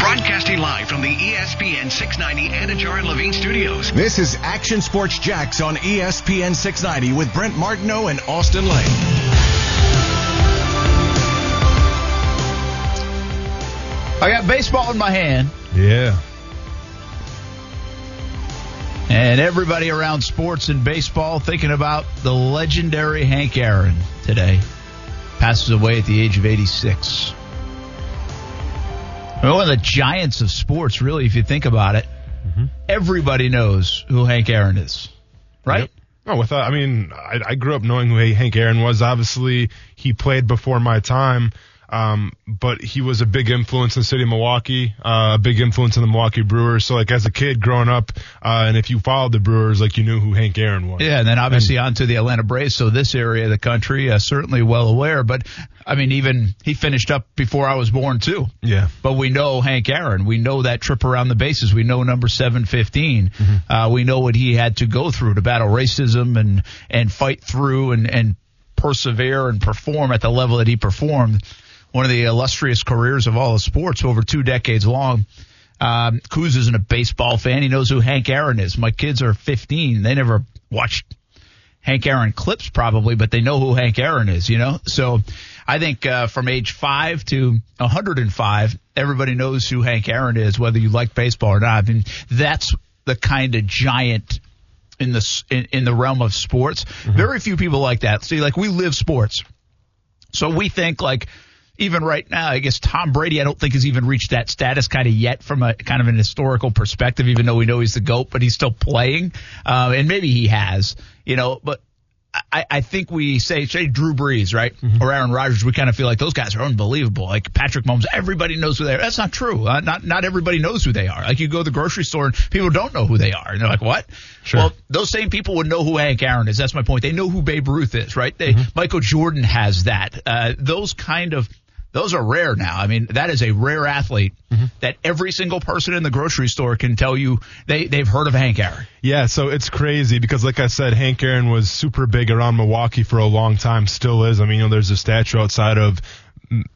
Broadcasting live from the ESPN 690 Anajar and Levine studios. This is Action Sports Jacks on ESPN 690 with Brent Martineau and Austen Lane. I got baseball in my hand, Yeah. and everybody around sports and baseball thinking about the legendary Hank Aaron today. Passes away at the age of 86. Oh, mean, one of the giants of sports, really, if you think about it. Mm-hmm. Everybody knows who Hank Aaron is, right? Yep. Oh, without, uh, I mean, I, I grew up knowing who Hank Aaron was. Obviously, he played before my time, um, but he was a big influence in the city of Milwaukee, uh, a big influence in the Milwaukee Brewers. So, like, as a kid growing up, uh, and if you followed the Brewers, like, you knew who Hank Aaron was. Yeah, and then obviously on to the Atlanta Braves. So this area of the country, uh, certainly well aware. But I mean, even he finished up before I was born too. Yeah. But we know Hank Aaron. We know that trip around the bases. We know number seven fifteen. Uh, we know what he had to go through to battle racism and and fight through and and persevere and perform at the level that he performed. One of the illustrious careers of all of sports, over two decades long. Um, Kuz isn't a baseball fan. He knows who Hank Aaron is. My kids are 15. They never watched Hank Aaron clips probably, but they know who Hank Aaron is, you know? So I think, uh, from age five to 105, everybody knows who Hank Aaron is, whether you like baseball or not. I mean, that's the kind of giant in the, in, in the realm of sports. Very few people like that. See, like we live sports. So we think like, even right now, I guess Tom Brady, I don't think has even reached that status kind of yet from a kind of an historical perspective, even though we know he's the GOAT, but he's still playing. Um, and maybe he has, you know, but I, I think we say, say Drew Brees, right? Or Aaron Rodgers, we kind of feel like those guys are unbelievable. Like Patrick Mahomes, everybody knows who they are. That's not true. Uh, not, not everybody knows who they are. Like you go to the grocery store and people don't know who they are. And they're like, what? Sure. Well, those same people would know who Hank Aaron is. That's my point. They know who Babe Ruth is, right? They, Michael Jordan has that. Uh, those kind of, those are rare now. I mean, that is a rare athlete that every single person in the grocery store can tell you they, they've heard of Hank Aaron. Yeah, so it's crazy because, like I said, Hank Aaron was super big around Milwaukee for a long time, still is. I mean, you know, there's a statue outside of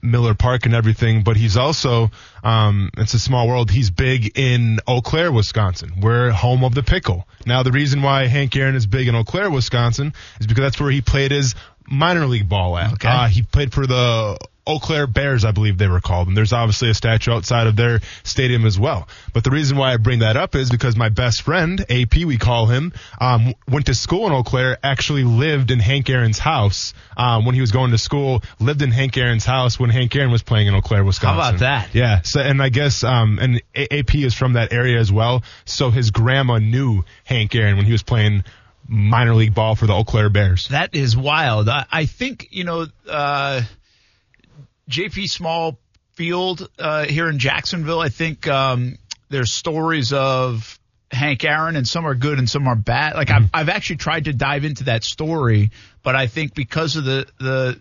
Miller Park and everything, but he's also, um, it's a small world. He's big in Eau Claire, Wisconsin. We're home of the pickle. Now, the reason why Hank Aaron is big in Eau Claire, Wisconsin is because that's where he played his minor league ball at. Okay. Uh, he played for the Eau Claire Bears, I believe they were called. And there's obviously a statue outside of their stadium as well. But the reason why I bring that up is because my best friend, AP, we call him, um, went to school in Eau Claire, actually lived in Hank Aaron's house, um, when he was going to school, lived in Hank Aaron's house when Hank Aaron was playing in Eau Claire, Wisconsin. How about that? Yeah. So, and I guess, um, and A- AP is from that area as well. So his grandma knew Hank Aaron when he was playing minor league ball for the Eau Claire Bears. That is wild. I, I think, you know, uh, JP Small Field uh, here in Jacksonville, I think um, there's stories of Hank Aaron, and some are good and some are bad. Like I've, I've actually tried to dive into that story, but I think because of the the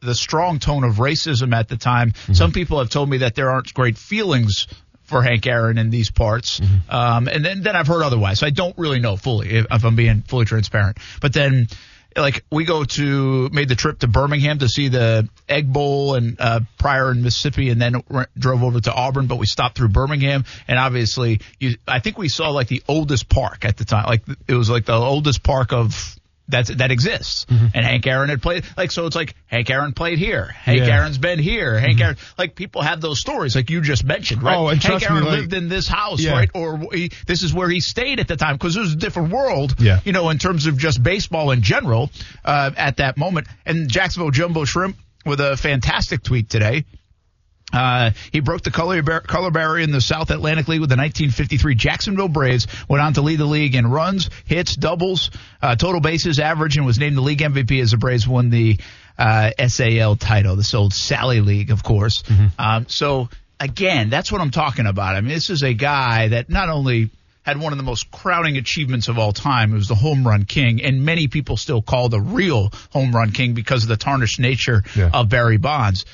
the strong tone of racism at the time, some people have told me that there aren't great feelings for Hank Aaron in these parts. Um, and then, then I've heard otherwise. So I don't really know fully if, if I'm being fully transparent. But then, like, we go to, made the trip to Birmingham to see the Egg Bowl and, uh, prior in Mississippi and then re- drove over to Auburn, but we stopped through Birmingham. And obviously, you, I think we saw like the oldest park at the time. Like, it was like the oldest park of, that's, that exists. Mm-hmm. And Hank Aaron had played, like, so it's like Hank Aaron played here. Hank Yeah. Mm-hmm. Aaron's been here. Hank Aaron, like, people have those stories, like you just mentioned, right? Oh, and Hank trust me, like- lived in this house, Yeah. right? Or he, this is where he stayed at the time because it was a different world, Yeah. you know, in terms of just baseball in general uh, at that moment. And Jacksonville Jumbo Shrimp with a fantastic tweet today. Uh, he broke the color, bar- color barrier in the South Atlantic League with the 1953 Jacksonville Braves. Went on to lead the league in runs, hits, doubles, uh, total bases average, and was named the league MVP as the Braves won the uh, SAL title, this old Sally League, of course. Um, so again, that's what I'm talking about. I mean, this is a guy that not only had one of the most crowning achievements of all time. It was the home run king, and many people still call the real home run king because of the tarnished nature Yeah. of Barry Bonds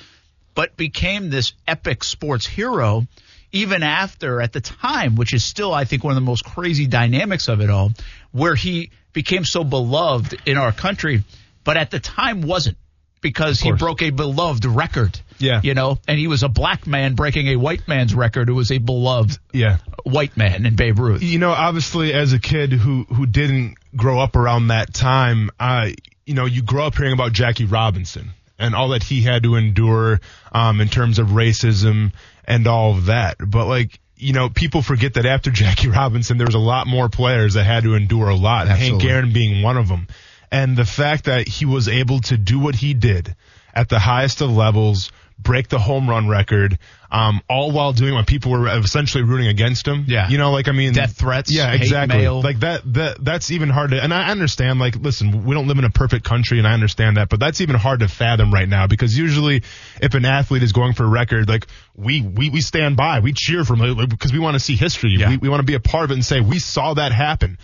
but became this epic sports hero even after at the time, which is still, I think, one of the most crazy dynamics of it all, where he became so beloved in our country, but at the time wasn't. because he broke a beloved record. Yeah. You know, and he was a black man breaking a white man's record who was a beloved Yeah. white man in Babe Ruth. you know, obviously, as a kid who who didn't grow up around that time, uh, you know, you grow up hearing about Jackie Robinson and all that he had to endure um, in terms of racism and all of that. But like, you know, people forget that after Jackie Robinson, there was a lot more players that had to endure a lot. and Hank Aaron being one of them. And the fact that he was able to do what he did at the highest of levels, break the home run record, um, all while doing what people were essentially rooting against him. Yeah. You know, like, I mean, Death threats, Yeah, exactly. mail. Like that, that, that's even hard to, and I understand, like, listen, we don't live in a perfect country and I understand that, but that's even hard to fathom right now because usually if an athlete is going for a record, like, we, we, we stand by, we cheer for him because we want to see history. Yeah. We, we want to be a part of it and say, we saw that happen.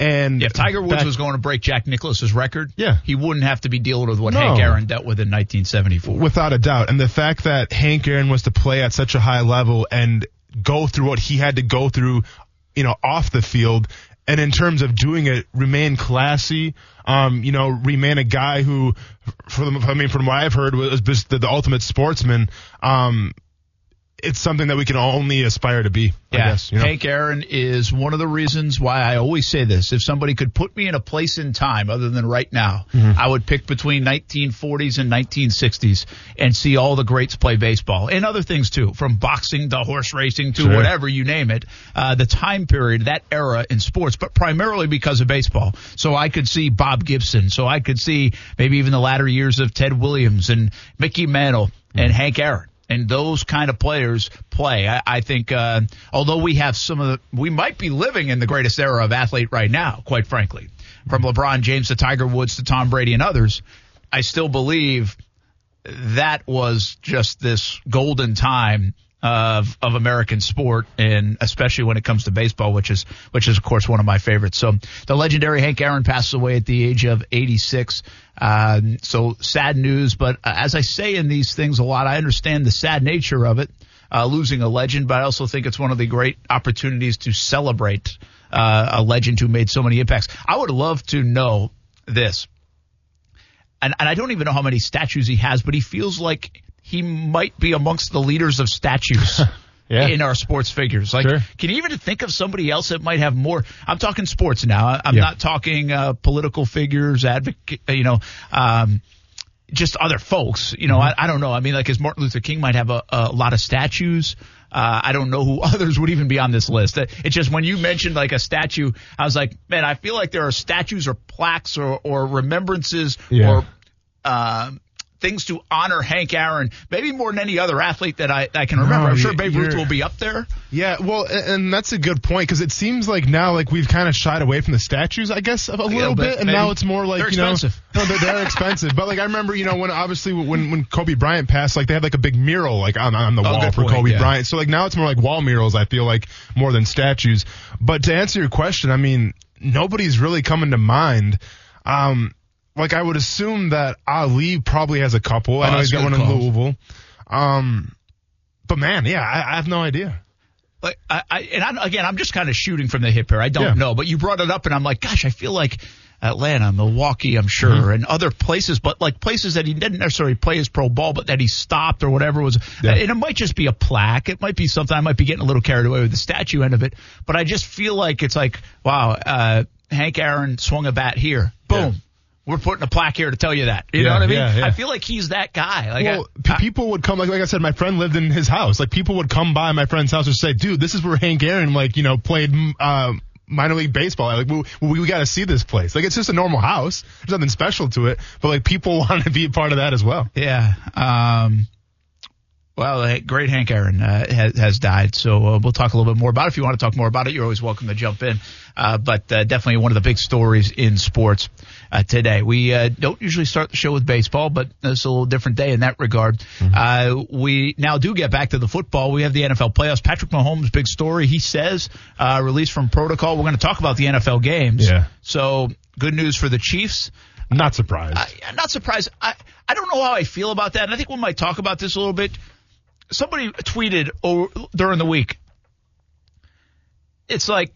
And If Tiger Woods that- was going to break Jack Nicklaus's record, Yeah. he wouldn't have to be dealing with what No. Hank Aaron dealt with in 1974. Without a doubt. And the fact that Hank Aaron was to play at such a high level and go through what he had to go through, you know, off the field. And in terms of doing it, remain classy, um, you know, remain a guy who, for the, I mean, from what I've heard, was just the, the ultimate sportsman. Um, it's something that we can only aspire to be, I Yeah, guess. You know? Hank Aaron is one of the reasons why I always say this. If somebody could put me in a place in time other than right now, Mm-hmm. I would pick between 1940s and 1960s and see all the greats play baseball and other things too, from boxing to horse racing to Sure. whatever you name it. Uh, the time period, that era in sports, but primarily because of baseball. So I could see Bob Gibson. So I could see maybe even the latter years of Ted Williams and Mickey Mantle and Hank Aaron and those kind of players play. I, I think, uh, although we have some of the, we might be living in the greatest era of athlete right now, quite frankly, from LeBron James to Tiger Woods to Tom Brady and others. I still believe that was just this golden time of of American sport, and especially when it comes to baseball, which is which is of course one of my favorites. So the legendary Hank Aaron passed away at the age of 86. Um, so sad news, but as I say in these things a lot, I understand the sad nature of it, uh, losing a legend, but I also think it's one of the great opportunities to celebrate uh, a legend who made so many impacts. I would love to know this and, and I don't even know how many statues he has, but he feels like he might be amongst the leaders of statues Yeah. in our sports figures. Like, Sure. can you even think of somebody else that might have more? I'm talking sports now. I'm Yeah. not talking uh, political figures, advocate, you know, um, just other folks. You know, Mm-hmm. I, I don't know. I mean, like, as Martin Luther King might have a, a lot of statues. Uh, I don't know who others would even be on this list. Uh, It's just when you mentioned like a statue, I was like, man, I feel like there are statues or plaques or, or remembrances Yeah. or um, things to honor Hank Aaron, maybe more than any other athlete that I, I can remember. I'm sure Babe Ruth will be up there. Yeah, well, and that's a good point because it seems like now, like we've kind of shied away from the statues, I guess, a little, little bit, bit, and maybe. now it's more like They're you know, expensive. no, they're, they're expensive. But like I remember, you know, when obviously when when Kobe Bryant passed, like they had like a big mural like on on the Oh, wall for point, Kobe yeah. Bryant. So like now it's more like wall murals. I feel like more than statues. But to answer your question, I mean, nobody's really coming to mind. Um, like I would assume that Ali probably has a couple. I Oh, know he's got one in. Louisville. Um, but man, yeah, I, I have no idea. Like I, I and I, again, I'm just kind of shooting from the hip here. I don't Yeah. know, but you brought it up, and I'm like, gosh, I feel like Atlanta, Milwaukee, I'm sure, Mm-hmm. and other places, but like places that he didn't necessarily play his pro ball, but that he stopped or whatever was. Yeah. And it might just be a plaque. It might be something. I might be getting a little carried away with the statue end of it, but I just feel like it's like, wow, uh, Hank Aaron swung a bat here. Boom. Yeah. We're putting a plaque here to tell you that. You know what I mean? yeah, yeah. I feel like he's that guy. Like, well, I, p- I- people would come like like I said, my friend lived in his house. Like people would come by my friend's house and say, "Dude, this is where Hank Aaron like you know played uh, minor league baseball. Like we we, we got to see this place. Like it's just a normal house. There's nothing special to it, but like people want to be a part of that as well. Yeah. Um, well, great Hank Aaron uh, has, has died, so uh, we'll talk a little bit more about it. If you want to talk more about it, you're always welcome to jump in. Uh, but uh, definitely one of the big stories in sports uh, today. We uh, don't usually start the show with baseball, but it's a little different day in that regard. Uh, we now do get back to the football. We have the NFL playoffs. Patrick Mahomes' big story. He says uh, released from protocol. We're going to talk about the NFL games. Yeah. So good news for the Chiefs. Not surprised. I, not surprised. I, I don't know how I feel about that, and I think we might talk about this a little bit. Somebody tweeted over, during the week. It's like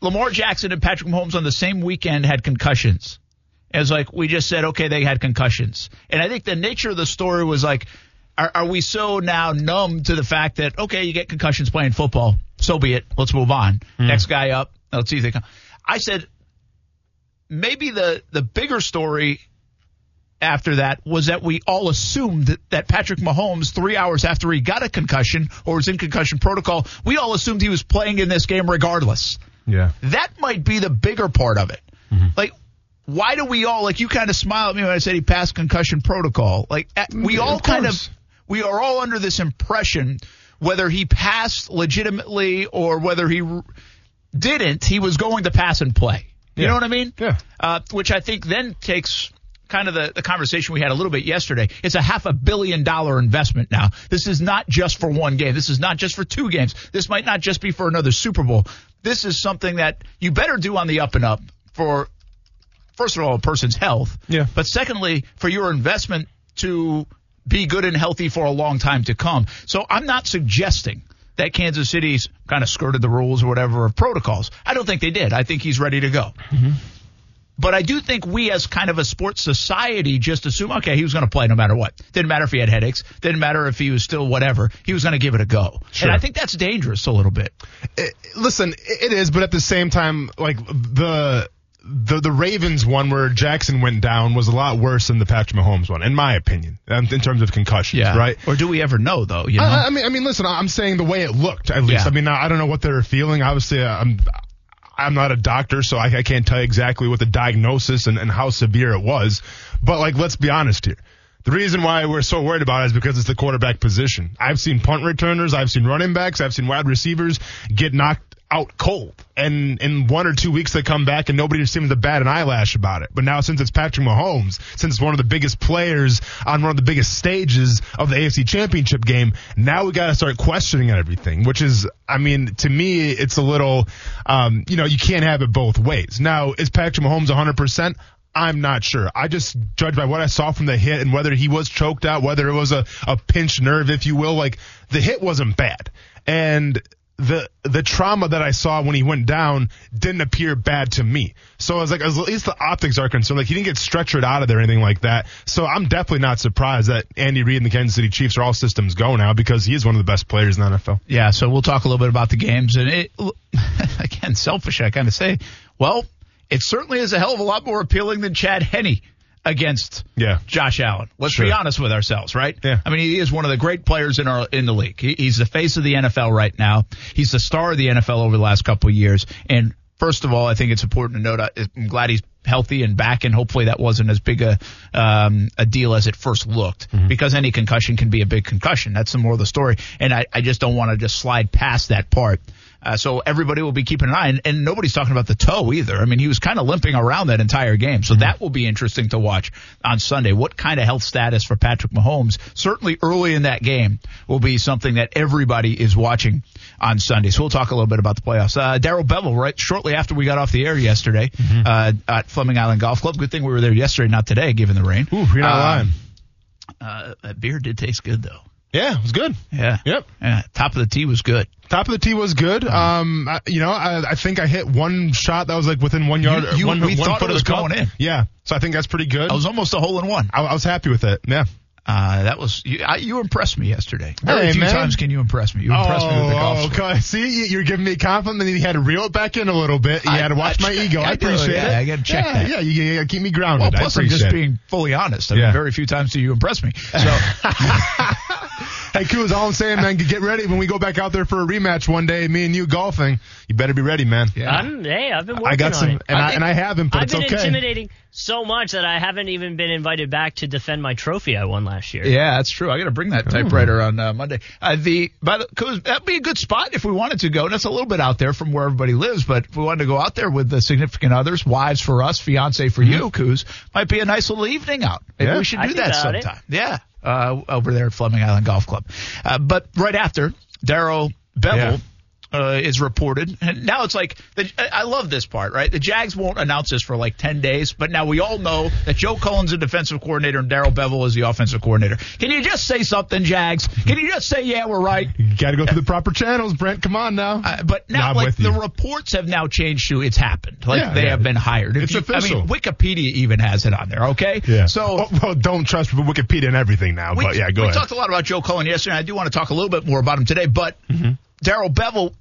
Lamar Jackson and Patrick Mahomes on the same weekend had concussions, Was like we just said, okay, they had concussions, and I think the nature of the story was like, are, are we so now numb to the fact that okay, you get concussions playing football, so be it. Let's move on. Hmm. Next guy up. Let's see if they come. I said maybe the the bigger story after that was that we all assumed that, that Patrick Mahomes, three hours after he got a concussion or was in concussion protocol, we all assumed he was playing in this game regardless. Yeah. That might be the bigger part of it. Mm-hmm. Like, why do we all, like, you kind of smile at me when I said he passed concussion protocol? Like, eh, we all of kind of, we are all under this impression whether he passed legitimately or whether he r- didn't, he was going to pass and play. You Yeah. know what I mean? Yeah. Uh, which I think then takes kind of the, the conversation we had a little bit yesterday. It's a half a billion dollar investment now. This is not just for one game. This is not just for two games. This might not just be for another Super Bowl. This is something that you better do on the up and up for, first of all, a person's health. Yeah. But secondly, for your investment to be good and healthy for a long time to come. So I'm not suggesting that Kansas City's kind of skirted the rules or whatever of protocols. I don't think they did. I think he's ready to go. Mm-hmm. But I do think we, as kind of a sports society, just assume, okay, he was going to play no matter what. Didn't matter if he had headaches. Didn't matter if he was still whatever. He was going to give it a go. Sure. And I think that's dangerous a little bit. it, listen, it is, but at the same time, like the the the Ravens one where Jackson went down was a lot worse than the Patrick Mahomes one, in my opinion, um, in terms of concussions. Right. Or do we ever know, though? You know? I, I mean, I mean, listen. I'm saying the way it looked, at least. Yeah. I mean, I don't know what they were feeling. Obviously, uh, I'm I'm not a doctor, so I, I can't tell you exactly what the diagnosis and, and how severe it was. But like, let's be honest here. The reason why we're so worried about it is because it's the quarterback position. I've seen punt returners, I've seen running backs, I've seen wide receivers get knocked out cold. And in one or two weeks they come back and nobody seems to bat an eyelash about it. But now since it's Patrick Mahomes, since it's one of the biggest players on one of the biggest stages of the AFC championship game, now we gotta start questioning everything, which is, I mean, to me, it's a little, um, you know, you can't have it both ways. Now, is Patrick Mahomes 100%? I'm not sure. I just judge by what I saw from the hit and whether he was choked out, whether it was a, a pinched nerve, if you will. Like the hit wasn't bad. And the the trauma that I saw when he went down didn't appear bad to me. So I was like, as at least the optics are concerned. Like he didn't get stretchered out of there or anything like that. So I'm definitely not surprised that Andy Reid and the Kansas City Chiefs are all systems go now because he is one of the best players in the NFL. Yeah, so we'll talk a little bit about the games. And it, again, selfish, I kind of say, well, it certainly is a hell of a lot more appealing than Chad Henne against Yeah. Josh Allen. Let's be honest with ourselves, right? Yeah. I mean, he is one of the great players in our in the league. He, he's the face of the NFL right now. He's the star of the NFL over the last couple of years. And first of all, I think it's important to note. I- I'm glad he's healthy and back, and hopefully that wasn't as big a um, a deal as it first looked. Because any concussion can be a big concussion. That's the more of the story. And I, I just don't want to just slide past that part. Uh, so everybody will be keeping an eye, and, and nobody's talking about the toe either. I mean, he was kind of limping around that entire game, so that will be interesting to watch on Sunday. What kind of health status for Patrick Mahomes? Certainly early in that game will be something that everybody is watching on Sunday. So we'll talk a little bit about the playoffs. Uh, Darrell Bevell, right shortly after we got off the air yesterday uh, at Fleming Island Golf Club. Good thing we were there yesterday, not today, given the rain. Ooh, you're not Uh, lying. Uh, that beer did taste good though. Yeah, it was good. Yeah. Yep. Yeah. Top of the tee was good. Top of the tee was good. Um, I, you know, I, I think I hit one shot that was like within one yard. you- one, we one thought foot it was going in. Yeah, so I think that's pretty good. It was almost a hole in one. I, I was happy with it. Yeah. Uh, that was you, I, you impressed me yesterday. Very Hey, few man. times can you impress me. You impressed me with the golf. Oh, okay. See, you- you're giving me a compliment, and you had to reel it back in a little bit. You I- had to watch I- my ego. I, I appreciate yeah, it. I gotta check yeah, that. Yeah, you, you gotta keep me grounded. Well, I plus I'm appreciate just it. being fully honest. I Yeah. mean, very few times do you impress me. So Hey, Kuz, all I'm saying, man, get ready when we go back out there for a rematch one day. Me and you golfing. You better be ready, man. Yeah. I'm, hey, I've been working I got on some, it. and I, think- and I haven't, but I've it's been okay. intimidating so much that I haven't even been invited back to defend my trophy I won last year. yeah, that's true. I got to bring that typewriter on uh, Monday. Uh, the by the cause that'd be a good spot if we wanted to go. And that's a little bit out there from where everybody lives, but if we wanted to go out there with the significant others, wives for us, fiance for you, Coos, might be a nice little evening out. Maybe Yeah. we should do be that about it. sometime. Yeah, uh, over there at Fleming Island Golf Club. Uh, but right after Darrell Bevell. Yeah. Uh, is reported. And now it's like, the, I love this part, right? The Jags won't announce this for like 10 days, but now we all know that Joe Cullen's the defensive coordinator and Darrell Bevell is the offensive coordinator. Can you just say something, Jags? Can you just say, yeah, we're right? You got to go through the proper channels, Brent. Come on now. Uh, but now, like the reports have now changed to it's happened. Like Yeah, they yeah. have been hired. If It's you- official. I mean, Wikipedia even has it on there. Okay. yeah. So Oh, well, don't trust Wikipedia and everything now. we, but yeah, go we ahead. We talked a lot about Joe Cullen yesterday. and I do want to talk a little bit more about him today. But Mm-hmm. Darrell Bevell,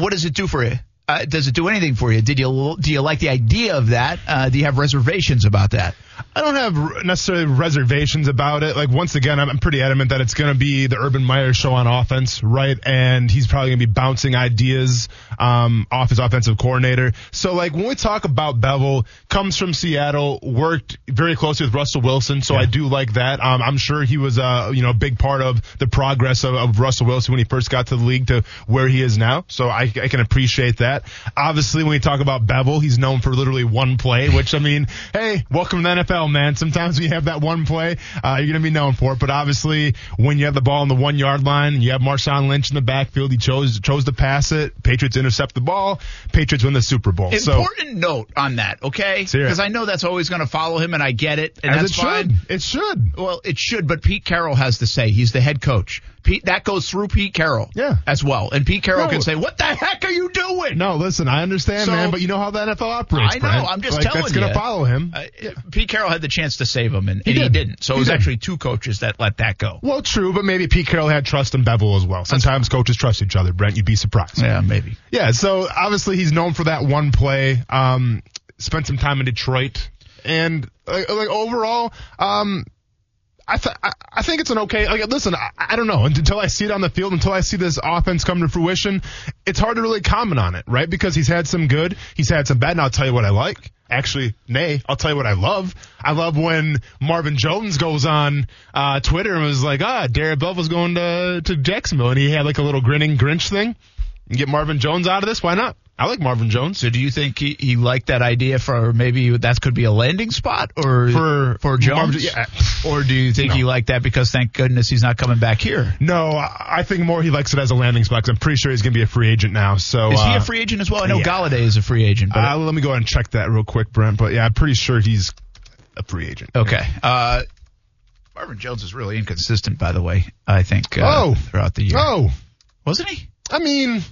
what does it do for you? Uh, does it do anything for you? Did you do you like the idea of that? Uh, do you have reservations about that? I don't have necessarily reservations about it. Like once again, I'm, I'm pretty adamant that it's going to be the Urban Meyer show on offense, right? And he's probably going to be bouncing ideas um, off his offensive coordinator. So like when we talk about Bevell, comes from Seattle, worked very closely with Russell Wilson, so I do like that. Um, I'm sure he was uh, you know a big part of the progress of, of Russell Wilson when he first got to the league to where he is now. So I, I can appreciate that. Obviously, when we talk about Bevell, he's known for literally one play, which I mean, hey, welcome to the NFL, man. Sometimes when you have that one play, uh, you're going to be known for it. But obviously, when you have the ball on the one yard line you have Marshawn Lynch in the backfield, he chose chose to pass it. Patriots intercept the ball. Patriots win the Super Bowl. So Important note on that, okay? Because I know that's always going to follow him, and I get it, and as that's it fine. should, it should. Well, it should, but Pete Carroll has to say he's the head coach. Pete, that goes through Pete Carroll, Yeah. as well, and Pete Carroll No. can say, "What the heck are you doing?" No, listen, I understand, So- man, but you know how the NFL operates. I know, Brent. I'm just like, telling that's gonna follow him. Uh, Pete Carroll had the chance to save him, and, and he did. didn't. So it was did. actually two coaches that let that go. well, true, but maybe Pete Carroll had trust in Bevell as well. Sometimes coaches trust each other, Brent. You'd be surprised. Yeah, maybe. Yeah, so obviously he's known for that one play. Um, spent some time in Detroit, and like, like overall, um, I, th- I think it's an okay. Like, listen, I, I don't know until I see it on the field, until I see this offense come to fruition. It's hard to really comment on it, right? Because he's had some good, he's had some bad. And I'll tell you what I like. Actually, nay, I'll tell you what I love. I love when Marvin Jones goes on uh, Twitter and was like, "Ah, Darrell Bevell was going to to Jacksonville," and he had like a little grinning Grinch thing. And get Marvin Jones out of this? Why not? I like Marvin Jones. So do you think he, he liked that idea for maybe that could be a landing spot or For- for Jones? Marvin- yeah. Or do you think he liked that because thank goodness he's not coming back here? No, I think more he likes it as a landing spot 'cause I'm pretty sure he's going to be a free agent now. So Is he uh, a free agent as well? I know yeah. Golladay is a free agent, but Uh, let me go ahead and check that real quick, Brent. But yeah, I'm pretty sure he's a free agent. Okay. Uh, Marvin Jones is really inconsistent, by the way. I think uh, Oh. throughout the year, Oh, wasn't he? I mean,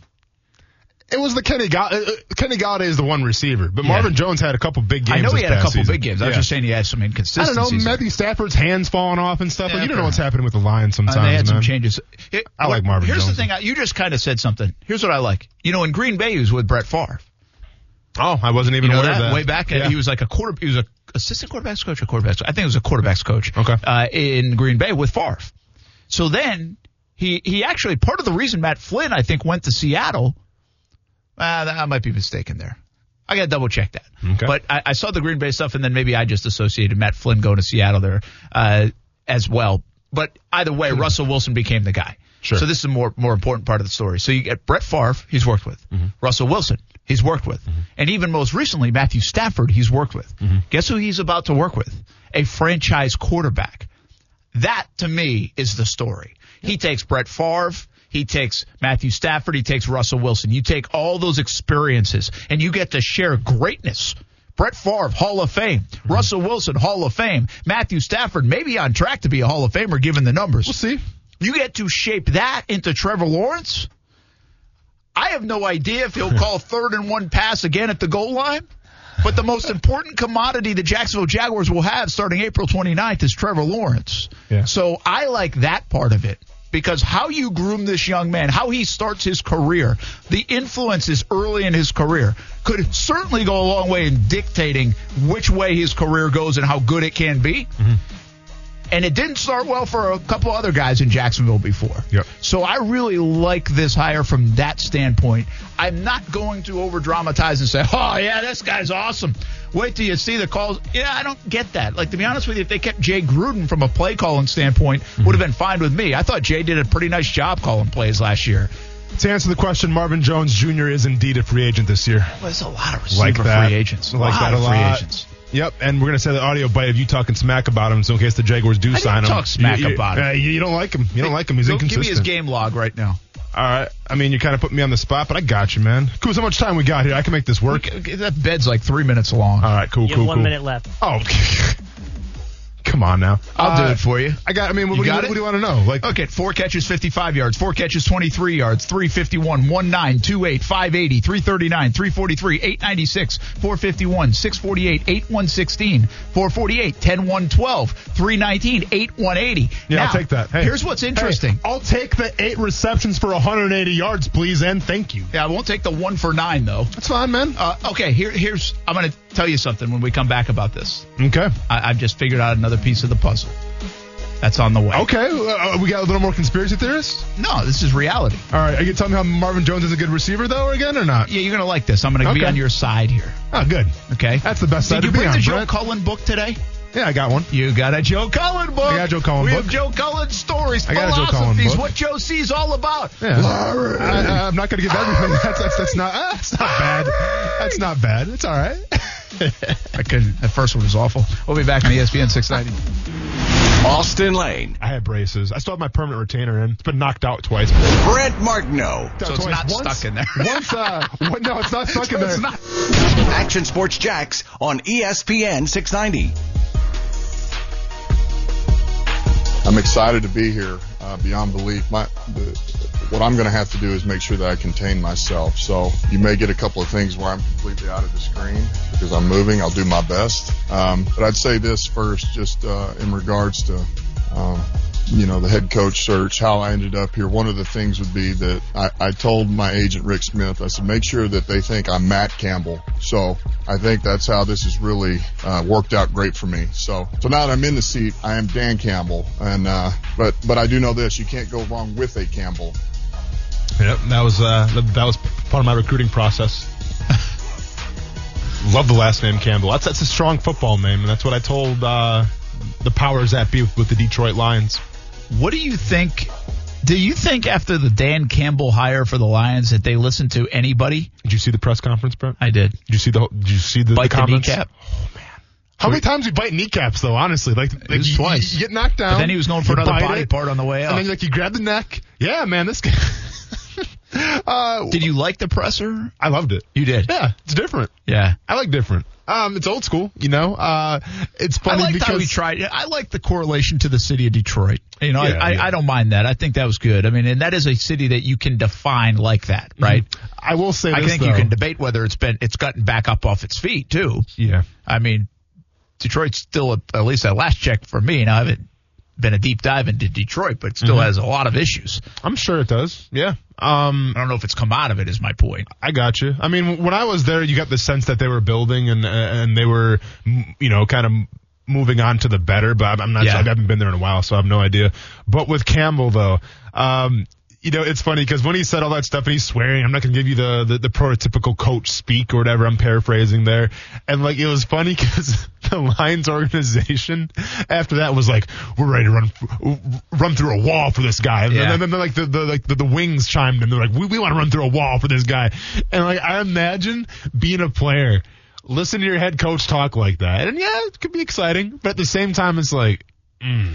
it was the Kenny God. uh, uh, Kenny Golladay is the one receiver, but Yeah. Marvin Jones had a couple big games. I know he had a couple season. big games. I was Yeah. just saying he had some inconsistencies. I don't know. Matthew Stafford's hands falling off and stuff. Yeah, like, you don't know what's happening with the Lions sometimes. Uh, they had some changes. It- I like Marvin Here's Jones. the thing. You just kind of said something. Here's what I like. You know, in Green Bay, he was with Brett Favre. Oh, I wasn't even You know aware that? of that. Way back, Yeah. he was like a quarter. He was a assistant quarterbacks coach or quarterbacks. I think it was a quarterbacks coach. Okay. Uh, in Green Bay with Favre. So then he he actually part of the reason Matt Flynn I think went to Seattle. Uh, I might be mistaken there. I got to double check that. Okay. But I, I saw the Green Bay stuff, and then maybe I just associated Matt Flynn going to Seattle there uh, as well. But either way, Russell Wilson became the guy. Sure. So this is a more more important part of the story. So you get Brett Favre, he's worked with. Russell Wilson, he's worked with. And even most recently, Matthew Stafford, he's worked with. Guess who he's about to work with? A franchise quarterback. That to me is the story. He takes Brett Favre. He takes Matthew Stafford. He takes Russell Wilson. You take all those experiences and you get to share greatness. Brett Favre, Hall of Fame. Mm-hmm. Russell Wilson, Hall of Fame. Matthew Stafford, maybe on track to be a Hall of Famer given the numbers. We'll see. You get to shape that into Trevor Lawrence. I have no idea if he'll call third and one pass again at the goal line. But the most important commodity the Jacksonville Jaguars will have starting April 29th is Trevor Lawrence. Yeah. So I like that part of it because how you groom this young man, how he starts his career, the influences early in his career could certainly go a long way in dictating which way his career goes and how good it can be. Mm-hmm. And it didn't start well for a couple other guys in Jacksonville before. Yep. So I really like this hire from that standpoint. I'm not going to over dramatize and say, oh, yeah, this guy's awesome. Wait till you see the calls. Yeah, I don't get that. Like, to be honest with you, if they kept Jay Gruden from a play calling standpoint, would have been fine with me. I thought Jay did a pretty nice job calling plays last year. To answer the question, Marvin Jones Jr. is indeed a free agent this year. Well, there's a lot of receiver Like that. free agents. A Like lot that a of free lot. agents. Yep, and we're gonna say the audio bite of you talking smack about him, so in case the Jaguars do didn't sign him, talk smack you, you- about him. uh, you, you don't like him. You don't like him. He's Go- Give me his game log right now. All right. I mean, you kind of put me on the spot, but I got you, man. Cool. How much time we got here? I can make this work. That bed's like three minutes long. All right. Cool. You have cool. one cool. minute left. Oh. Come on now. I'll Uh, do it for you. I got. I mean, what, You do you, what, do you want to know? Like, Okay, four catches, 55 yards. Four catches, 23 yards. 351, 19, 28, 580, 339, 343, 896, 451, 648, 8116, 448, 10, 112, 319, 8180. Yeah, I'll take that. Hey. Here's what's interesting. Hey, I'll take the eight receptions for 180 yards, please, and thank you. Yeah, I won't take the one for nine, though. That's fine, man. Uh, okay, here, here's, I'm going to tell you something when we come back about this. Okay. I, I've just figured out another piece of the puzzle. That's on the way. Okay. Uh, we got a little more conspiracy theorists. No, this is reality. All right. Are you telling me how Marvin Jones is a good receiver, though, again, or not? Yeah, you're going to like this. I'm going to be on your side here. Oh, good. Okay? That's the best side Did you to be bring on, the Joe Brent. Cullen book today? Yeah, I got one. You got a Joe Cullen book. I got a Joe Cullen we book. have Joe Cullen stories, I got a Joe Cullen philosophies, book. what Joe sees all about. Yeah. I, I'm not going to give everything. That's, that's, that's not. Uh, that's not bad. That's not bad. It's all right. I couldn't. That first one was awful. We'll be back on ESPN 690. Austen Lane, I had braces. I still have my permanent retainer in. It's been knocked out twice. Brent Martineau. So it's Twice. not Once- stuck in there. Once, uh, one- no, it's not stuck in there. It's not. Action Sports Jacks on ESPN 690. I'm excited to be here uh, beyond belief. My, the, what I'm going to have to do is make sure that I contain myself. So you may get a couple of things where I'm completely out of the screen because I'm moving. I'll do my best. Um, but I'd say this first, just uh, in regards to. Um, you know, the head coach search, how I ended up here. One of the things would be that I, I told my agent, Rick Smith, I said, make sure that they think I'm Matt Campbell. So I think that's how this has really uh, worked out great for me. So, so now that I'm in the seat, I am Dan Campbell. And, uh, but, but I do know this, you can't go wrong with a Campbell. Yep, that was uh, that, was part of my recruiting process. Love the last name Campbell. That's that's a strong football name, and that's what I told uh, the powers that be with the Detroit Lions. What do you think? Do you think after the Dan Campbell hire for the Lions that they listen to anybody? Did you see the press conference, Brent? I did. Did you see the Did you see the, Bite the the comments? kneecap. How many times you bite kneecaps though? Honestly, like, like was you, twice. You get knocked down. But then he was going for another body it, part on the way and out. then like you grab the neck. Yeah, man, this guy. uh, Did you like the presser? I loved it. You did. Yeah, it's different. Yeah. I like different. Um, it's old school, you know. Uh, it's I funny liked because how he tried. I like the correlation to the city of Detroit. You know, Yeah, I, yeah. I, I don't mind that. I think that was good. I mean, and that is a city that you can define like that, right? I will say I this, think you can debate whether it's been it's gotten back up off its feet too. Yeah. I mean, Detroit's still at, at least at last check for me. Now I haven't been a deep dive into Detroit, but still has a lot of issues. I'm sure it does. Yeah. Um, I don't know if it's come out of it. Is my point. I got you. I mean, when I was there, you got the sense that they were building and and they were, you know, kind of moving on to the better. But I'm- I'm not. Yeah. sure. I haven't been there in a while, so I have no idea. But with Campbell, though, um, you know, it's funny because when he said all that stuff and he's swearing, I'm not going to give you the, the the prototypical coach speak or whatever. I'm paraphrasing there, and like it was funny because the Lions organization after that was like, we're ready to run run through a wall for this guy, and Yeah. then, then, then like the, the like the, the wings chimed in. They're like, we, we want to run through a wall for this guy, and like I imagine being a player, listen to your head coach talk like that, and yeah, it could be exciting, but at the same time, it's like. Mm,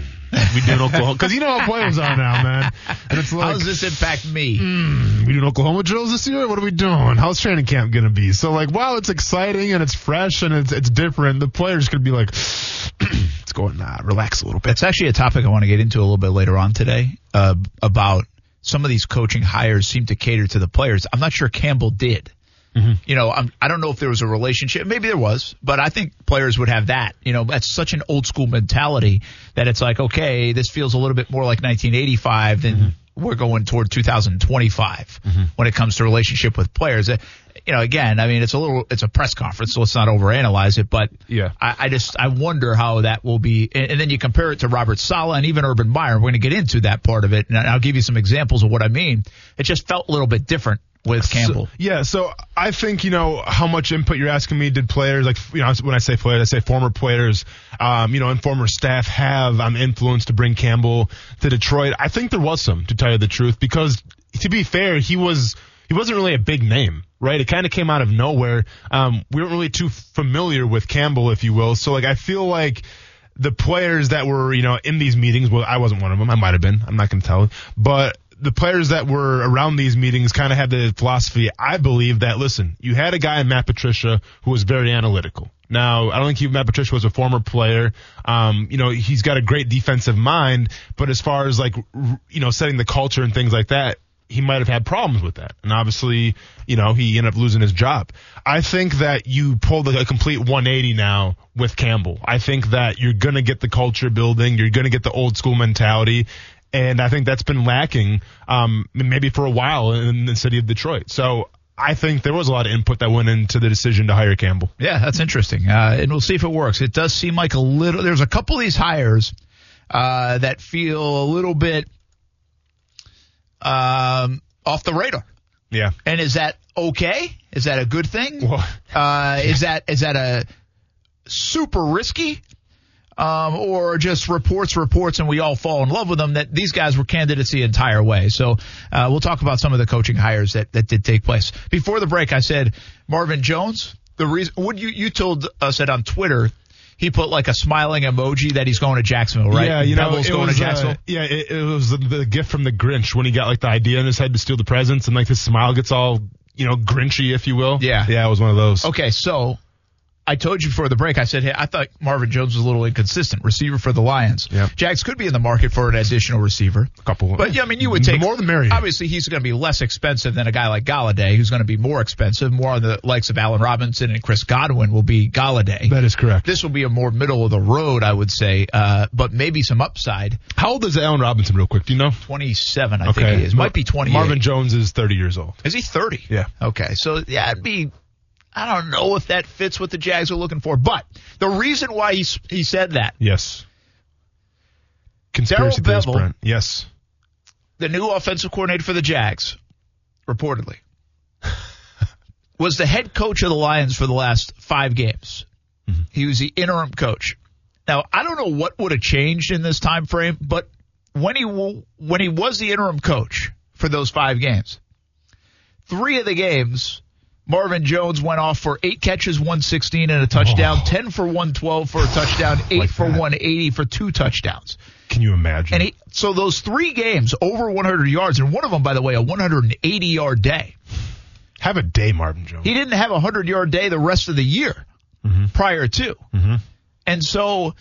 we do in Oklahoma because you know how players are now, man. And it's like, How does this impact me? mm, we doing Oklahoma drills this year? What are we doing? How's training camp gonna be? So like, wow, it's exciting and it's fresh and it's it's different. The players gonna be like, it's going, nah, relax a little bit. It's actually a topic I want to get into a little bit later on today uh, about some of these coaching hires seem to cater to the players. I'm not sure Campbell did. Mm-hmm. You know, I'm, I don't know if there was a relationship. Maybe there was, but I think players would have that. You know, that's such an old school mentality that it's like, okay, this feels a little bit more like 1985 than mm-hmm. we're going toward 2025 mm-hmm. when it comes to relationship with players. Uh, You know, again, I mean, it's a little, it's a press conference, so let's not overanalyze it, but Yeah. I, I just I wonder how that will be, and, and then you compare it to Robert Saleh and even Urban Meyer. We're going to get into that part of it, and I'll give you some examples of what I mean. It just felt a little bit different with Campbell. So- yeah, so I think you know how much input you're asking me. Did players like you know when I say players, I say former players, um, you know, and former staff have um, influence to bring Campbell to Detroit. I think there was some, to tell you the truth, because to be fair, he was he wasn't really a big name, right? It kind of came out of nowhere. Um, we weren't really too familiar with Campbell, if you will. So like I feel like the players that were, you know, in these meetings, well, I wasn't one of them. I might have been. I'm not going to tell. But the players that were around these meetings kind of had the philosophy. I believe that listen, you had a guy Matt Patricia who was very analytical. Now, I don't think he, Matt Patricia was a former player. Um, you know, he's got a great defensive mind, but as far as like, you know, setting the culture and things like that, he might have had problems with that. And obviously, you know, he ended up losing his job. I think that you pulled a complete 180 now with Campbell. I think that you're going to get the culture building. You're going to get the old school mentality. And I think that's been lacking, um, maybe for a while in the city of Detroit. So I think there was a lot of input that went into the decision to hire Campbell. Yeah, that's interesting. Uh, and we'll see if it works. It does seem like a little, there's a couple of these hires, uh, that feel a little bit, um, off the radar. Yeah. And is that okay? Is that a good thing? Well, Uh, is that is that a super risky, um, or just reports, reports, and we all fall in love with them? That these guys were candidates the entire way. So uh, we'll talk about some of the coaching hires that that did take place. Before the break, I said Marvin Jones. The reason, would you you told us that on Twitter. He put like a smiling emoji that he's going to Jacksonville, right? Yeah, you know, it going was, to Jacksonville. Uh, yeah, it, it was the, the gift from the Grinch when he got like the idea in his head to steal the presents, and like his smile gets all you know grinchy, if you will. Yeah. yeah, it was one of those. Okay, so I told you before the break. I said, hey, I thought Marvin Jones was a little inconsistent. Receiver for the Lions. Yep. Jags could be in the market for an additional receiver. A couple, But yeah, I mean, you would take more the merrier. Obviously, he's going to be less expensive than a guy like Golladay, who's going to be more expensive. More on the likes of Allen Robinson and Chris Godwin will be Golladay. That is correct. this will be a more middle of the road, I would say, uh, but maybe some upside. How old is Allen Robinson, real quick? Do you know? Twenty-seven, I think he is. Might be twenty. Marvin Jones is 30 years old. Is he 30? Yeah. Okay. So, yeah, it'd be, I don't know if that fits what the Jags are looking for. But the reason why he, he said that, Yes. Conspiracy Bevell. Brent. Yes. the new offensive coordinator for the Jags, reportedly, was the head coach of the Lions for the last five games. Mm-hmm. He was the interim coach. Now, I don't know what would have changed in this time frame, but when he when he was the interim coach for those five games, three of the games, Marvin Jones went off for eight catches, 116 and a touchdown, 10 for 112 for a touchdown, eight Like for that. 180 for two touchdowns. Can you imagine? And he, so those three games over 100 yards, and one of them, by the way, a 180 yard day. Have a day, Marvin Jones. He didn't have a 100 yard day the rest of the year mm-hmm. prior to. Mm-hmm. And so,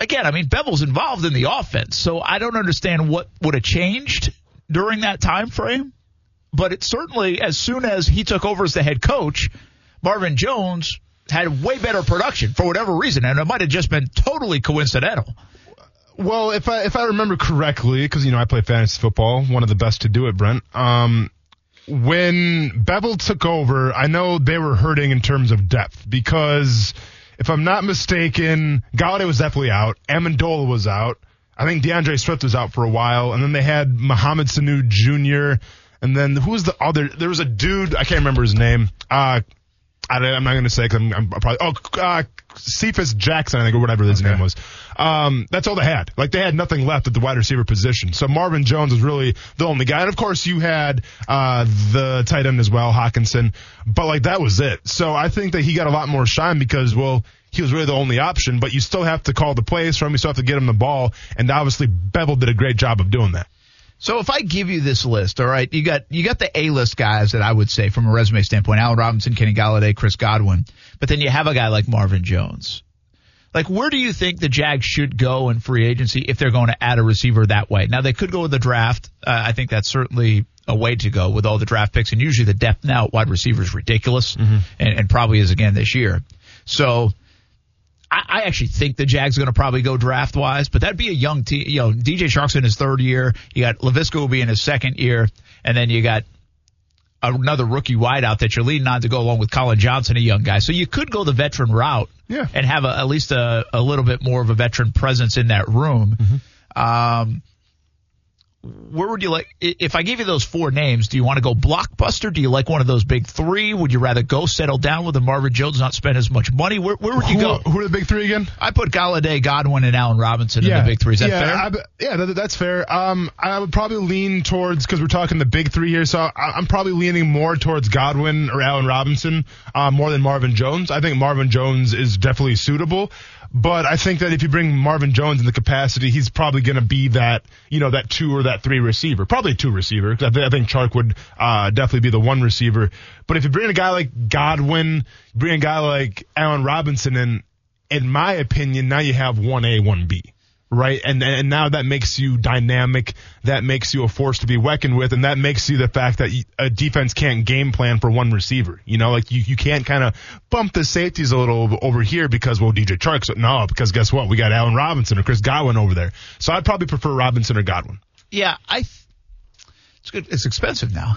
again, I mean, Bevell's involved in the offense, so I don't understand what would have changed during that time frame. But it certainly, as soon as he took over as the head coach, Marvin Jones had way better production for whatever reason, and it might have just been totally coincidental. Well, if I if I remember correctly, because you know I play fantasy football, one of the best to do it, Brent. Um, when Bevell took over, I know they were hurting in terms of depth because if I'm not mistaken, Golladay was definitely out. Amendola was out. I think D'Andre Swift was out for a while, and then they had Mohamed Sanu Jr. And then who was the other? There was a dude I can't remember his name. Uh, I, am not going to say because I'm, I'm probably oh uh, Cephus Jackson I think or whatever his name was. Um, that's all they had. Like they had nothing left at the wide receiver position. So Marvin Jones was really the only guy, and of course you had uh, the tight end as well, Hockenson. But like that was it. So I think that he got a lot more shine because well he was really the only option. But you still have to call the plays from. him. You still have to get him the ball, and obviously Bevell did a great job of doing that. So if I give you this list, all right, you got you got the A list guys that I would say from a resume standpoint: Allen Robinson, Kenny Golladay, Chris Godwin. But then you have a guy like Marvin Jones. Like, where do you think the Jags should go in free agency if they're going to add a receiver that way? Now they could go with the draft. Uh, I think that's certainly a way to go with all the draft picks, and usually the depth now at wide receiver is ridiculous, and, and probably is again this year. So. I, I actually think the Jags are going to probably go draft wise, but that'd be a young team. You know, DJ Chark's in his third year. You got Laviska will be in his second year, and then you got another rookie wideout that you're leading on to go along with Collin Johnson, a young guy. So you could go the veteran route, Yeah. and have a, at least a, a little bit more of a veteran presence in that room. Um, where would you like if I gave you those four names? Do you want to go blockbuster? Do you like one of those big three? Would you rather go settle down with a Marvin Jones, not spend as much money? Where, where would you Who, go? who are the big three again? I put Golladay, Godwin, and Allen Robinson in the big three. Is that yeah, fair? I, yeah, that, that's fair. Um, I would probably lean towards because we're talking the big three here, so I, I'm probably leaning more towards Godwin or Allen Robinson uh, more than Marvin Jones. I think Marvin Jones is definitely suitable, But I think that if you bring Marvin Jones in the capacity, he's probably going to be that, you know, that two or that three receiver. Probably two receiver. I, th- I think Chark would uh, definitely be the one receiver. But if you bring a guy like Godwin, bring a guy like Allen Robinson in, in my opinion, now you have 1A, 1B. Right. And, and now that makes you dynamic. That makes you a force to be reckoned with. And that makes you the fact that a defense can't game plan for one receiver. You know, like you, you can't kind of bump the safeties a little over- over here because, well, DJ Chark's, no, because guess what? We got Allen Robinson or Chris Godwin over there. So I'd probably prefer Robinson or Godwin. Yeah, I. Th- it's good. It's expensive now.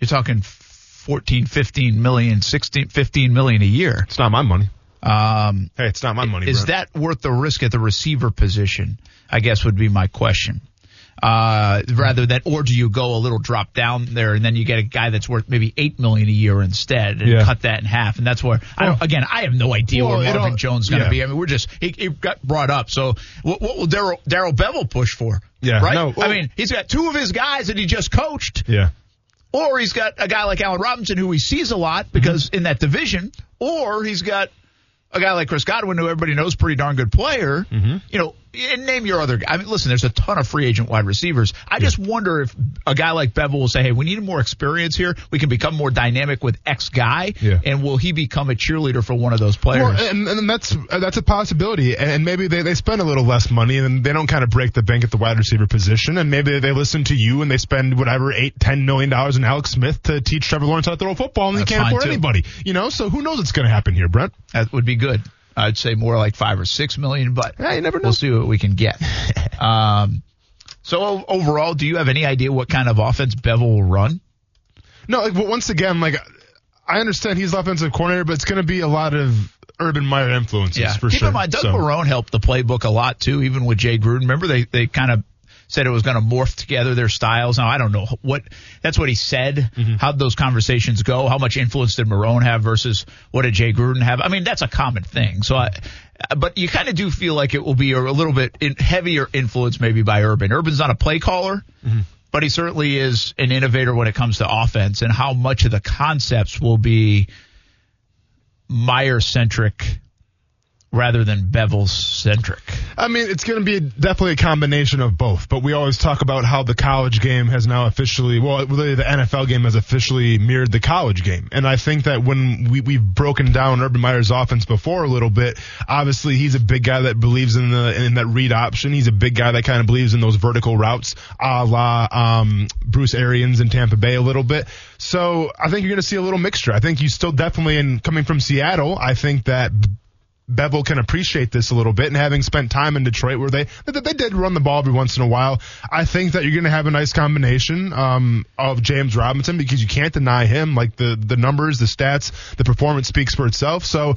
You're talking 14, 15 million, 16, 15 million a year. It's not my money. Um, Hey, it's not my money. is Brent. that worth the risk at the receiver position? I guess would be my question. Uh, rather than, or do you go a little drop down there and then you get a guy that's worth maybe eight million a year instead and Yeah. cut that in half? And that's where I don't. Again, I have no idea Well, where Marvin Jones going to yeah. be. I mean, we're just he, he got brought up. So what, what will Darrell Darrell Bevell push for? Yeah, right. no, I mean, he's got two of his guys that he just coached. Yeah. Or he's got a guy like Allen Robinson who he sees a lot because Mm-hmm. in that division, or he's got a guy like Chris Godwin who everybody knows pretty darn good player. Mm-hmm. You know, name your other. I mean, listen, there's a ton of free agent wide receivers. I just wonder if a guy like Bevell will say, "Hey, we need more experience here. We can become more dynamic with X guy, Yeah. and will he become a cheerleader for one of those players?" Well, and, and that's uh, that's a possibility. And maybe they, they spend a little less money and they don't kind of break the bank at the wide receiver position. And maybe they listen to you and they spend whatever eight, ten million dollars in Alex Smith to teach Trevor Lawrence how to throw a football, and That's they can't afford too. anybody. You know, so who knows what's going to happen here, Brent? That would be good. I'd say more like five or six million, but Yeah, you never know. we'll see what we can get. um, so overall, do you have any idea what kind of offense Bevell will run? No, like, but once again, like I understand he's the offensive coordinator, but it's going to be a lot of Urban Meyer influences for Keep sure. in mind, Doug So- Marrone helped the playbook a lot too, even with Jay Gruden. Remember, they they kind of said it was going to morph together their styles. Now I don't know what that's what he said. Mm-hmm. How'd those conversations go? How much influence did Marrone have versus what did Jay Gruden have? I mean, that's a common thing. So I. But you kind of do feel like it will be a little bit in, heavier influence maybe by Urban. Urban's not a play caller, Mm-hmm. but he certainly is an innovator when it comes to offense and how much of the concepts will be Meyer centric rather than Bevell centric. I mean, it's going to be definitely a combination of both, but we always talk about how the college game has now officially, well, really the NFL game has officially mirrored the college game. And I think that when we, we've broken down Urban Meyer's offense before a little bit, obviously he's a big guy that believes in the, in that read option. He's a big guy that kind of believes in those vertical routes, a la, um, Bruce Arians in Tampa Bay a little bit. So I think you're going to see a little mixture. I think you still definitely, in coming from Seattle, I think that Bevell can appreciate this a little bit, and having spent time in Detroit where they they, did run the ball every once in a while, I think that you're going to have a nice combination um, of James Robinson because you can't deny him. Like the the numbers, the stats, the performance speaks for itself. So.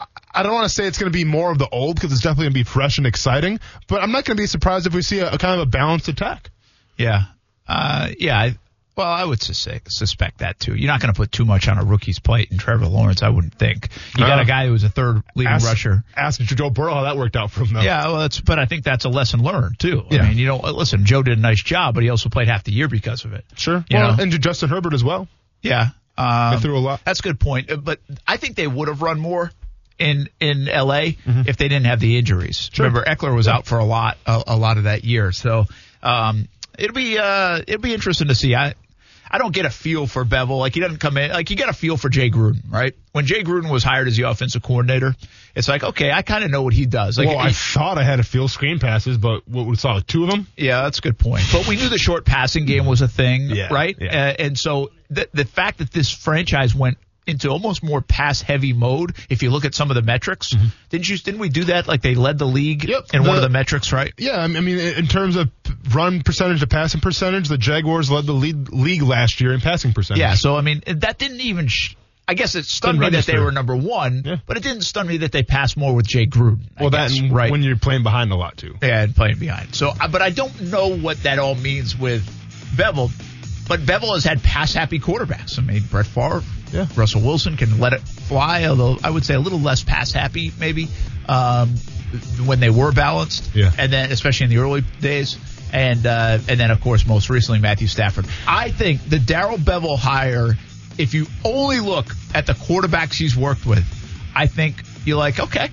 I- I don't want to say it's going to be more of the old because it's definitely going to be fresh and exciting, but I'm not going to be surprised if we see a, a kind of a balanced attack. Yeah. Uh, yeah. I, well, I would suspect, suspect that too. You're not going to put too much on a rookie's plate in Trevor Lawrence, I wouldn't think. You got Uh, a guy who was a third leading Ask, rusher. ask Joe Burrow how that worked out for him, though. Yeah, well, that's, but I think that's a lesson learned too. Yeah. I mean, you know, listen, Joe did a nice job, but he also played half the year because of it. sure. You well, know? and Justin Herbert as well. Yeah. Um, threw a lot. That's a good point. Uh, But I think they would have run more in in LA if they didn't have the injuries. Mm-hmm. Sure. Remember, Ekeler was out for a lot a, a lot of that year, so um, it'll be uh, it'll be interesting to see. I I don't get a feel for Bevell. Like he doesn't come in. Like you get a feel for Jay Gruden, right? When Jay Gruden was hired as the offensive coordinator, it's like okay, I kind of know what he does. Like well, I he- thought I had a feel screen passes, but what we saw like two of them. yeah, that's a good point. But we knew the short passing game was a thing, Yeah, right? yeah. Uh, and so the the fact that this franchise went into almost more pass heavy mode, if you look at some of the metrics, didn't you? Didn't we do that? Like they led the league Mm-hmm. Yep, in one of the- the metrics, right? Yeah, I mean, in terms of run percentage to passing percentage, the Jaguars led the lead, league last year in passing percentage. Yeah. So I mean, that didn't even. Sh- I guess it stunned me that they were number one, Yeah. but it didn't stun me that they passed more with Jay Gruden. I well, that guess, and right? when you're playing behind a lot too. Yeah, and playing behind. So, uh, but I don't know what that all means with Bevell. But Bevell has had pass happy quarterbacks. I mean, Brett Favre, Yeah. Russell Wilson can let it fly, although I would say a little less pass happy maybe um, when they were balanced. Yeah. And then, especially in the early days. And uh, and then, of course, most recently, Matthew Stafford. I think the Darrell Bevell hire, if you only look at the quarterbacks he's worked with, I think you're like, okay,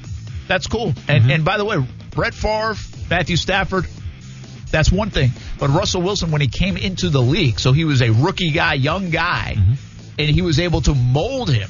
That's cool. And and by the way, Brett Favre, Matthew Stafford, that's one thing. But Russell Wilson, when he came into the league, so he was a rookie guy, young guy, and he was able to mold him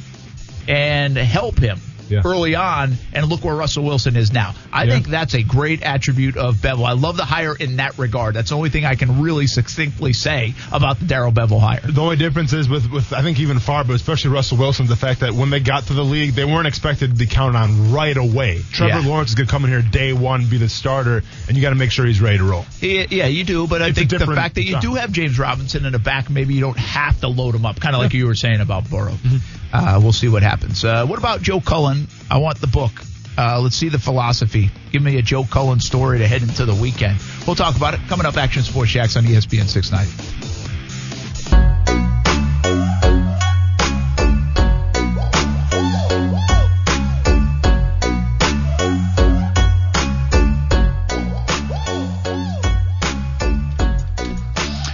and help him Yeah. early on. And look where Russell Wilson is now. I Yeah. think that's a great attribute of Bevell. I love the hire in that regard. That's the only thing I can really succinctly say about the Darrell Bevell hire. The only difference is with, with I think even Favre, but especially Russell Wilson, the fact that when they got to the league, they weren't expected to be counted on right away. Trevor Yeah. Lawrence is going to come in here day one, be the starter, and you got to make sure he's ready to roll. Yeah, you do, but I It's think the fact that you do have James Robinson in the back, maybe you don't have to load him up, kind of like you were saying about Burrow. Mm-hmm. Uh, we'll see what happens. Uh, what about Joe Cullen? I want the book. Uh, let's see the philosophy. Give me a Joe Cullen story to head into the weekend. We'll talk about it coming up. Action Sports Jax on ESPN 690.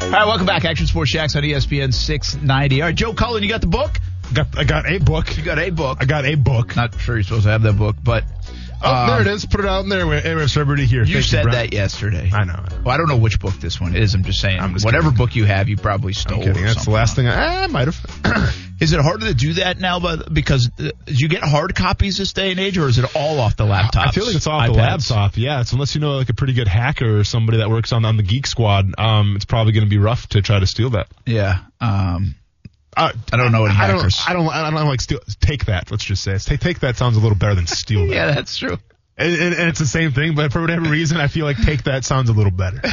All right, welcome back. Action Sports Jax on ESPN 690. All right, Joe Cullen, you got the book? Got, I got a book. You got a book. I got a book. Not sure you're supposed to have that book, but Oh, um, there it is. Put it out in there. It's everybody here. You Thank said Brent. that yesterday. I know. I know. Well, I don't know which book this one is. I'm just saying. I'm just whatever kidding. book you have, you probably stole. I'm kidding. or That's the last thing I, I might have. Is it harder to do that now? But because uh, you get hard copies this day and age, or is it all off the laptop? I feel like it's off the laptop. Yeah, it's unless you know like a pretty good hacker or somebody that works on on the Geek Squad. Um, it's probably going to be rough to try to steal that. Yeah. Um, Uh, I don't know any I don't. I don't. I don't like steal. Take that. Let's just say. Take take that sounds a little better than steal that. yeah, that's true. And, and, and it's the same thing, but for whatever reason, I feel like take that sounds a little better.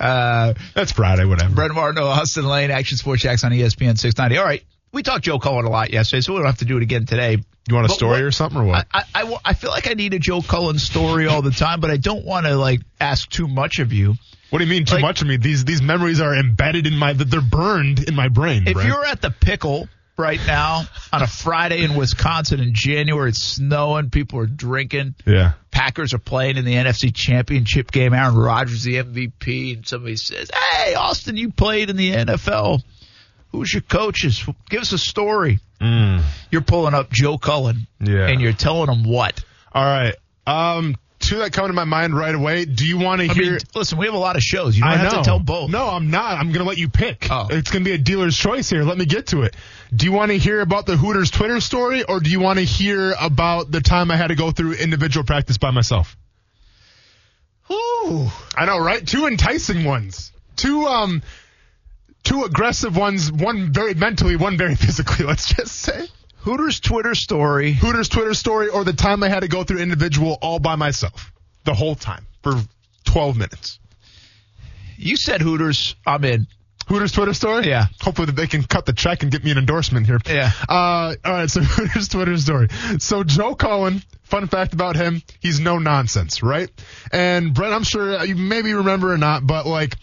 Uh, That's Friday, whatever. Brent Martineau, Austen Lane, Action Sports Jax on ESPN 690. All right. We talked Joe Cullen a lot yesterday, so we don't have to do it again today. you want a But story what- or something or what? I, I, I I feel like I need a Joe Cullen story all the time, but I don't want to like ask too much of you. What do you mean too like- much of me? These these memories are embedded in my. They're burned in my brain. If Brent. you're at the pickle right now on a Friday in Wisconsin in January, it's snowing, people are drinking. yeah. Packers are playing in the NFC Championship game. Aaron Rodgers the MVP, and somebody says, "Hey, Austen, you played in the NFL. Who's your coaches? Give us a story." Mm. You're pulling up Joe Cullen, Yeah. and you're telling him what? All right. Um, two that come to my mind right away. Do you want to hear? mean, listen, we have a lot of shows. You don't I have know. to tell both. No, I'm not. I'm going to let you pick. Oh. It's going to be a dealer's choice here. Let me get to it. Do you want to hear about the Hooters Twitter story or do you want to hear about the time I had to go through individual practice by myself? Ooh. I know, right? Two enticing ones. Two um two aggressive ones, one very mentally, one very physically, let's just say. Hooters Twitter story. Hooters Twitter story or the time I had to go through individual all by myself. The whole time. For 12 minutes. You said Hooters. I'm in. Hooters Twitter story? Yeah. Hopefully they can cut the check and get me an endorsement here. Yeah. Uh, all right. So Hooters Twitter story. So Joe Cullen, fun fact about him, he's no nonsense, right? And Brent, I'm sure you maybe remember or not, but like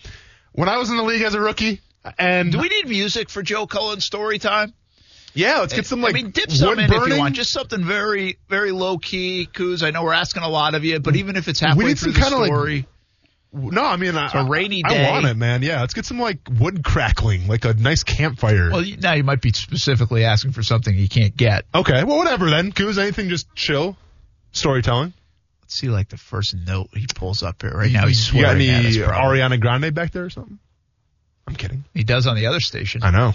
when I was in the league as a rookie and Do we need music for Joe Cullen's story time? Yeah, let's get some like I mean, dip some wood in if burning. you want. Just something very, very low key, Coos. I know we're asking a lot of you, but even if it's halfway need through some the kinda, like, story, no, I mean, it's a rainy day. I want it, man. Yeah, let's get some like wood crackling, like a nice campfire. well, now you might be specifically asking for something you can't get. okay, well, whatever then. Coos, anything just chill storytelling. Let's see, like the first note he pulls up here right now. He's you got swearing any at us. probably. Ariana Grande back there or something? I'm kidding. He does on the other station. I know.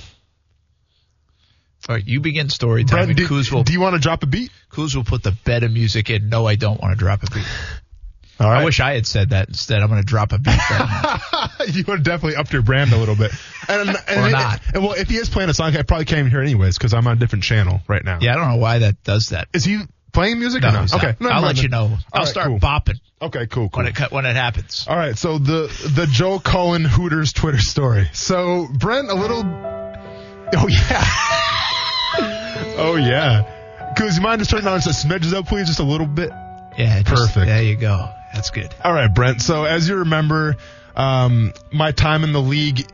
All right, you begin story time, and do, Coos will do you want to drop a beat? Coos will put the bed of music in. No, I don't want to drop a beat. All right. I wish I had said that instead. I'm going to drop a beat. You would definitely up your brand a little bit. And, and, Or not. And, well, if he is playing a song, I probably can't even hear anyways because I'm on a different channel right now. yeah, I don't know why that does that. Is he playing music No, or not? he's okay. I'll let you know. All I'll right, start cool. bopping Okay, cool, cool. when it when it happens. All right, so the the Joe Cullen Hooters Twitter story. So Brent, a little. Oh yeah. oh yeah. Coos, you mind just turning on just smidges up, please, just a little bit. Yeah, just- Perfect. There you go. That's good. All right, Brent. So as you remember, um, my time in the league,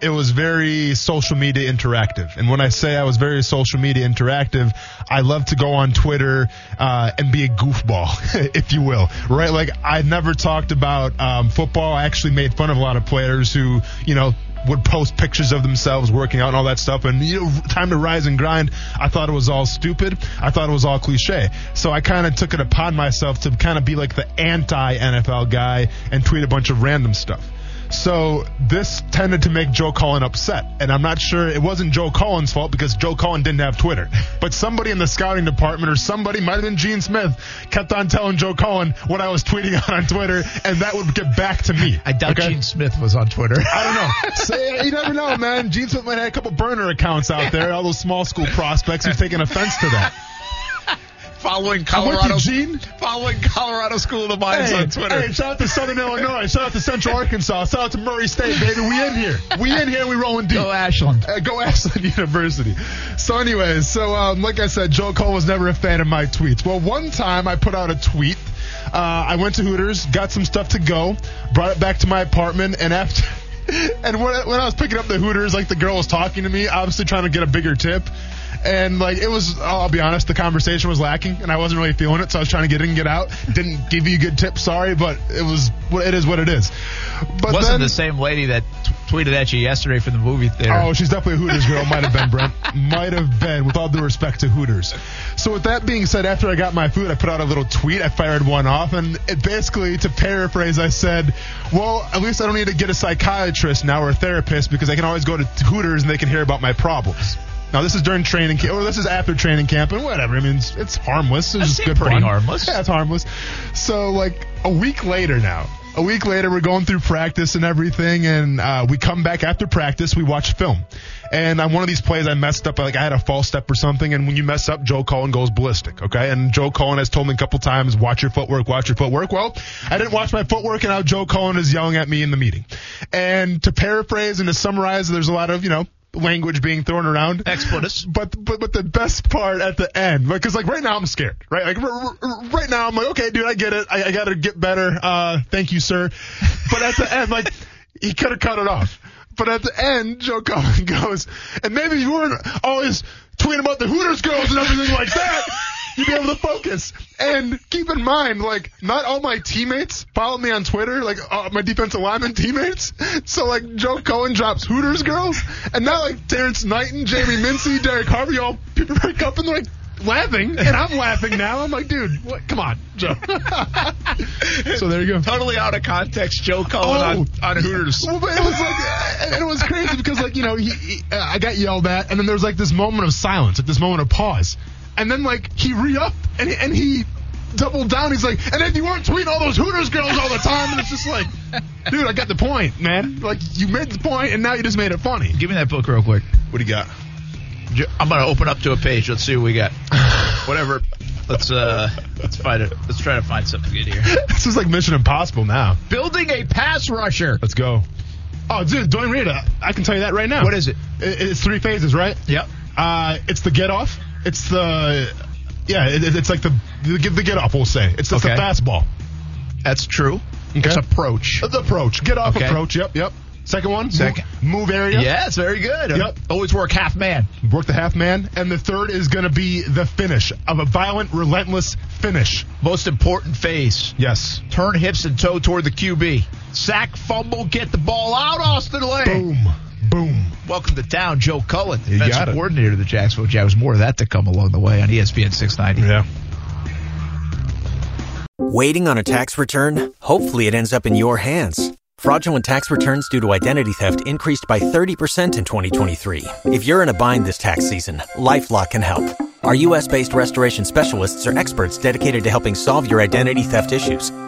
it was very social media interactive. And when I say I was very social media interactive, I love to go on Twitter uh, and be a goofball, if you will. Right? Like I never talked about um, football. I actually made fun of a lot of players who, you know, would post pictures of themselves working out and all that stuff. And you know time to rise and grind. I thought it was all stupid. I thought it was all cliche. So i kind of took it upon myself to kind of be like the anti nfl guy and tweet a bunch of random stuff so this tended to make Joe Cullen upset. And I'm not sure it wasn't Joe Cullen's fault because Joe Cullen didn't have Twitter. But somebody in the scouting department or somebody, might have been Gene Smith, kept on telling Joe Cullen what I was tweeting out on Twitter, and that would get back to me. I doubt okay? Gene Smith was on Twitter. I don't know. So, you never know, man. Gene Smith might have a couple burner accounts out there, all those small school prospects who's taking offense to that. Following Colorado, you, Gene. following Colorado School of the Mines Hey, on Twitter. hey, shout out to Southern Illinois. Shout out to Central Arkansas. Shout out to Murray State, baby. We in here. We in here. We rolling deep. Go Ashland. Uh, go Ashland University. So, anyways, so um, like I said, Joe Cole was never a fan of my tweets. Well, one time I put out a tweet. Uh, I went to Hooters, got some stuff to go, brought it back to my apartment, and after. And when, when I was picking up the Hooters, like the girl was talking to me, obviously trying to get a bigger tip. And like it was, I'll be honest, the conversation was lacking, and I wasn't really feeling it. So I was trying to get in and get out. Didn't give you a good tip, sorry, but it was, it is what it is. But Wasn't then, the same lady that t- tweeted at you yesterday from the movie theater? Oh, she's definitely a Hooters girl. Might have been Brent. Might have been, with all due respect to Hooters. So with that being said, after I got my food, I put out a little tweet. I fired one off, and it basically, to paraphrase, I said, "Well, at least I don't need to get a psychiatrist now or a therapist because I can always go to Hooters and they can hear about my problems." Now this is during training camp, or this is after training camp, and whatever. I mean, it's, it's harmless. It's just good pretty fun. harmless. Yeah, it's harmless. So like a week later now, a week later, we're going through practice and everything, and uh, we come back after practice. We watch film, and on one of these plays, I messed up. Like I had a false step or something, and when you mess up, Joe Cullen goes ballistic. Okay, and Joe Cullen has told me a couple times, "Watch your footwork, watch your footwork." Well, I didn't watch my footwork, and now Joe Cullen is yelling at me in the meeting. And to paraphrase and to summarize, there's a lot of you know language being thrown around. Expletives. But but but the best part at the end, because like right now I'm scared, right? Like r- r- right now I'm like, okay, dude, I get it. I, I got to get better. Uh, thank you, sir. But at the end, like he could have cut it off. But at the end, Joe Cullen goes, and maybe you weren't always tweeting about the Hooters girls and everything like that. You'd be able to focus. And keep in mind, like, not all my teammates follow me on Twitter, like, uh, my defensive lineman teammates. So, like, Joe Cullen drops Hooters girls, and now, like, Terrence Knighton, Jamie Mincey, Derrick Harvey, all people break up and they're like, laughing, and I'm laughing now. I'm like, dude, what? Come on, Joe. so there you go. Totally out of context, Joe Cullen Oh. on, on Hooters. Well, but it was like, and it was crazy because like you know he, he uh, I got yelled at, and then there was like this moment of silence, like this moment of pause, and then like he re-upped and and he doubled down. He's like, and if you weren't tweeting all those Hooters girls all the time, and it's just like, dude, I got the point, man. Like you made the point, and now you just made it funny. Give me that book real quick. What do you got? I'm gonna open up to a page. Let's see what we got. Whatever. Let's uh let's find it. Let's try to find something good here. This is like Mission Impossible now. Building a pass rusher. Let's go. Oh, dude, don't read it. I can tell you that right now. What is it? It- It's three phases, right? Yep. Uh, it's the get off. It's the yeah. It, it's like the the, the get off. We'll say it's just Okay. the fastball. That's true. Okay. It's approach. The approach. Get off Okay. approach. Yep. Yep. Second one. Second. Move, move area. Yeah, it's very good. Yep. Always work half man. Work the half man. And the third is going to be the finish of a violent, relentless finish. Most important phase. Yes. Turn hips and toe toward the QB. Sack, fumble, get the ball out, Austen Lane. Boom. Boom. Welcome to town, Joe Cullen, You defensive coordinator of the Jacksonville Jaguars. More of that to come along the way on ESPN 690. Yeah. Waiting on a tax return? Hopefully, it ends up in your hands. Fraudulent tax returns due to identity theft increased by 30% in 2023. If you're in a bind this tax season, LifeLock can help. Our U.S. based restoration specialists are experts dedicated to helping solve your identity theft issues.